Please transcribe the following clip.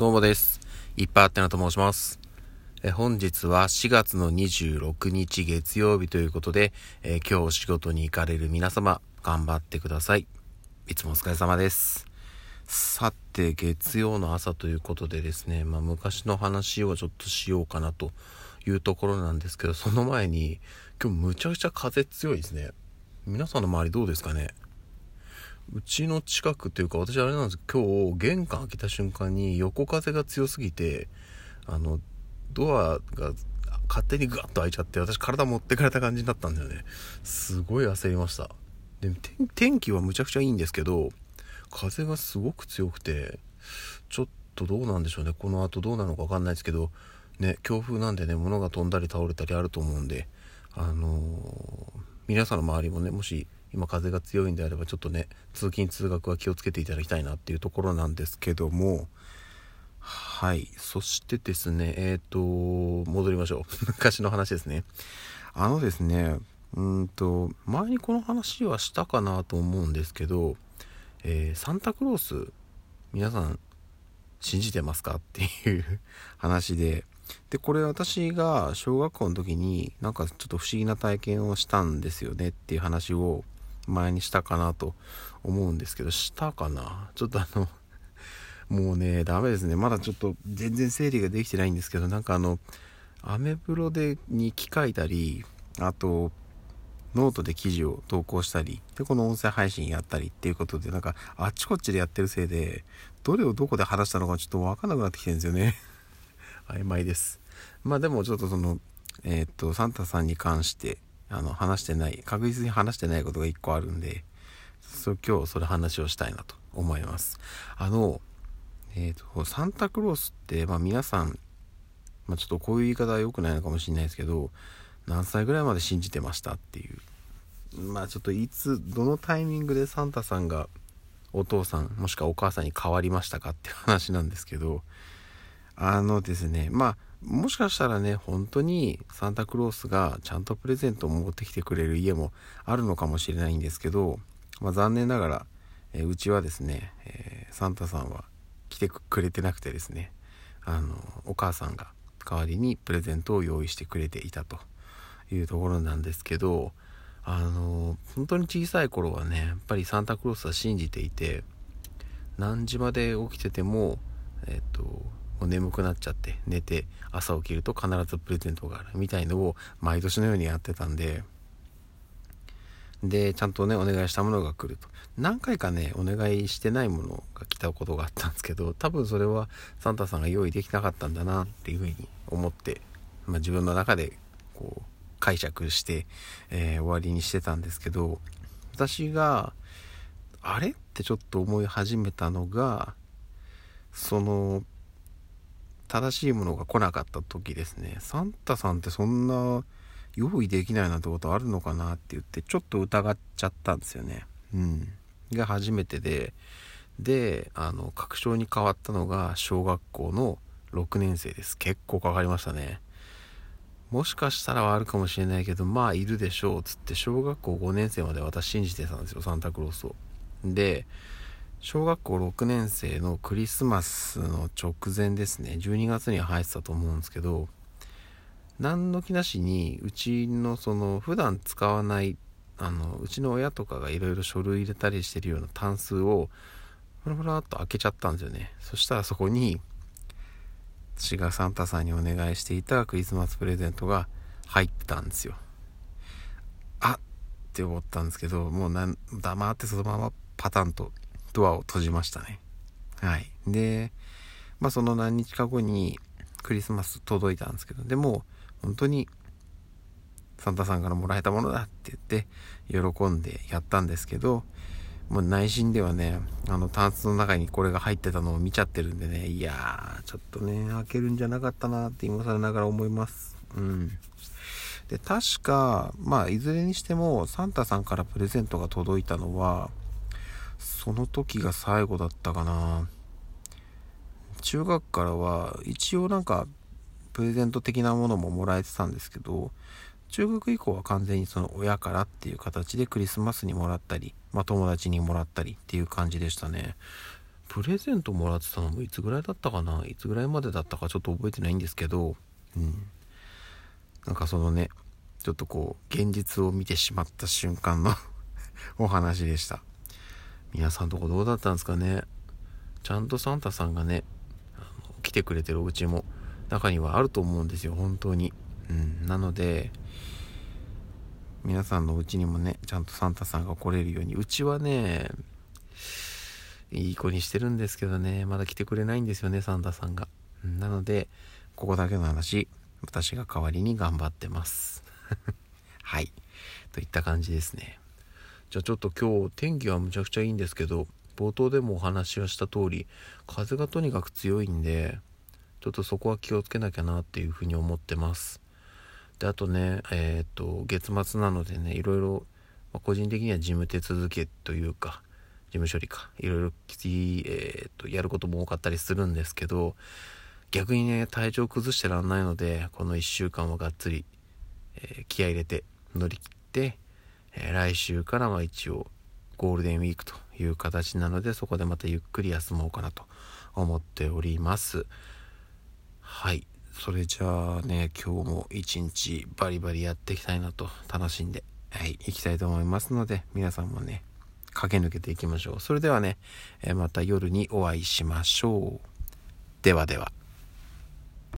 どうもです。いっぱいあってなと申します。え本日は4月の26日月曜日ということで、え今日お仕事に行かれる皆様、頑張ってください。いつもお疲れ様です。さて、月曜の朝ということでですね、まあ昔の話をちょっとしようかなというところなんですけど、その前に、今日むちゃくちゃ風強いですね。皆さんの周りどうですかね？うちの近くっていうか私あれなんです今日玄関開けた瞬間に横風が強すぎてあのドアが勝手にガッと開いちゃって私体持ってかれた感じになったんだよね。すごい焦りました。で天気はむちゃくちゃいいんですけど風がすごく強くてちょっとどうなんでしょうね。この後どうなのか分かんないですけどね強風なんでね物が飛んだり倒れたりあると思うんであのー、皆さんの周りもねもし今風が強いんであればちょっとね通勤通学は気をつけていただきたいなっていうところなんですけども。はい。そしてですねえっ、ー、と戻りましょう。昔の話ですね。あのですねうんと前にこの話はしたかなと思うんですけど、えー、サンタクロース皆さん信じてますかっていう 話で。でこれ私が小学校の時になんかちょっと不思議な体験をしたんですよねっていう話を前にしたかなと思うんですけど、したかな？ちょっとあの もうね、ダメですね。まだちょっと全然整理ができてないんですけど、なんかあの、アメブロでに機書いたり、あと、ノートで記事を投稿したり、で、この音声配信やったりっていうことで、なんか、あっちこっちでやってるせいで、どれをどこで話したのかちょっとわかんなくなってきてるんですよね。曖昧です。まあでもちょっとその、えー、っと、サンタさんに関して、あの話してない確実に話してないことが1個あるんでそう今日それ話をしたいなと思います。あのえっ、ー、とサンタクロースって、まあ、皆さん、まあ、ちょっとこういう言い方は良くないのかもしれないですけど何歳ぐらいまで信じてましたっていう。まあちょっといつどのタイミングでサンタさんがお父さんもしくはお母さんに変わりましたかっていう話なんですけどあのですねまあもしかしたらね、本当にサンタクロースがちゃんとプレゼントを持ってきてくれる家もあるのかもしれないんですけど、まあ、残念ながら、えー、うちはですね、えー、サンタさんは来てくれてなくてですね、あの、お母さんが代わりにプレゼントを用意してくれていたというところなんですけど、あの、本当に小さい頃はね、やっぱりサンタクロースは信じていて、何時まで起きてても、えっ、と、眠くなっちゃって寝て朝起きると必ずプレゼントがあるみたいのを毎年のようにやってたんで。でちゃんとねお願いしたものが来ると。何回かねお願いしてないものが来たことがあったんですけど多分それはサンタさんが用意できなかったんだなっていうふうに思って、まあ、自分の中でこう解釈して、えー、終わりにしてたんですけど私があれ？ってちょっと思い始めたのがその正しいものが来なかった時ですね。サンタさんってそんな用意できないなんてことあるのかなって言ってちょっと疑っちゃったんですよね。うん。が初めてで。であの確証に変わったのが小学校の6年生です。結構かかりましたね。もしかしたらはあるかもしれないけどまあいるでしょうっつって小学校5年生まで私信じてたんですよサンタクロースを。で小学校6年生のクリスマスの直前ですね。12月に入ってたと思うんですけど何の気なしにうちのその普段使わないあのうちの親とかがいろいろ書類入れたりしてるようなタンスをふらふらっと開けちゃったんですよね。そしたらそこに私がサンタさんにお願いしていたクリスマスプレゼントが入ってたんですよ。あって思ったんですけどもう黙ってそのままパタンとドアを閉じましたね。はい。で、まあその何日か後にクリスマス届いたんですけど、でも本当にサンタさんからもらえたものだって言って喜んでやったんですけど、もう内心ではね、あの、タンスの中にこれが入ってたのを見ちゃってるんでね、いやー、ちょっとね、開けるんじゃなかったなって今更ながら思います。うん。で、確か、まあ、いずれにしても、サンタさんからプレゼントが届いたのは、その時が最後だったかな中学からは一応なんかプレゼント的なものももらえてたんですけど中学以降は完全にその親からっていう形でクリスマスにもらったり、まあ、友達にもらったりっていう感じでしたねプレゼントもらってたのもいつぐらいだったかな？いつぐらいまでだったかちょっと覚えてないんですけど、うん。なんかそのね、ちょっとこう、現実を見てしまった瞬間の お話でした。皆さんとこどうだったんですかね？ちゃんとサンタさんがね、来てくれてるお家も中にはあると思うんですよ、本当に。うん。なので、皆さんのうちにもね、ちゃんとサンタさんが来れるように、うちはね、いい子にしてるんですけどね、まだ来てくれないんですよね、サンタさんが。なので、ここだけの話、私が代わりに頑張ってます。はい。といった感じですね。じゃあちょっと今日天気はむちゃくちゃいいんですけど、冒頭でもお話をした通り、風がとにかく強いんで、ちょっとそこは気をつけなきゃなっていうふうに思ってます。で、あとね、えっ、と、月末なのでね、いろいろ、まあ、個人的には事務手続きというか、事務処理か、いろいろきつい、えっ、と、やることも多かったりするんですけど、逆にね、体調崩してらんないので、この1週間はがっつり、えー、気合入れて乗り切って、えー、来週からは一応ゴールデンウィークという形なので、そこでまたゆっくり休もうかなと思っております。はい。それじゃあね、今日も一日バリバリやっていきたいなと楽しんで、はい、行きたいと思いますので、皆さんもね、駆け抜けていきましょう。それではね、えまた夜にお会いしましょう。ではでは。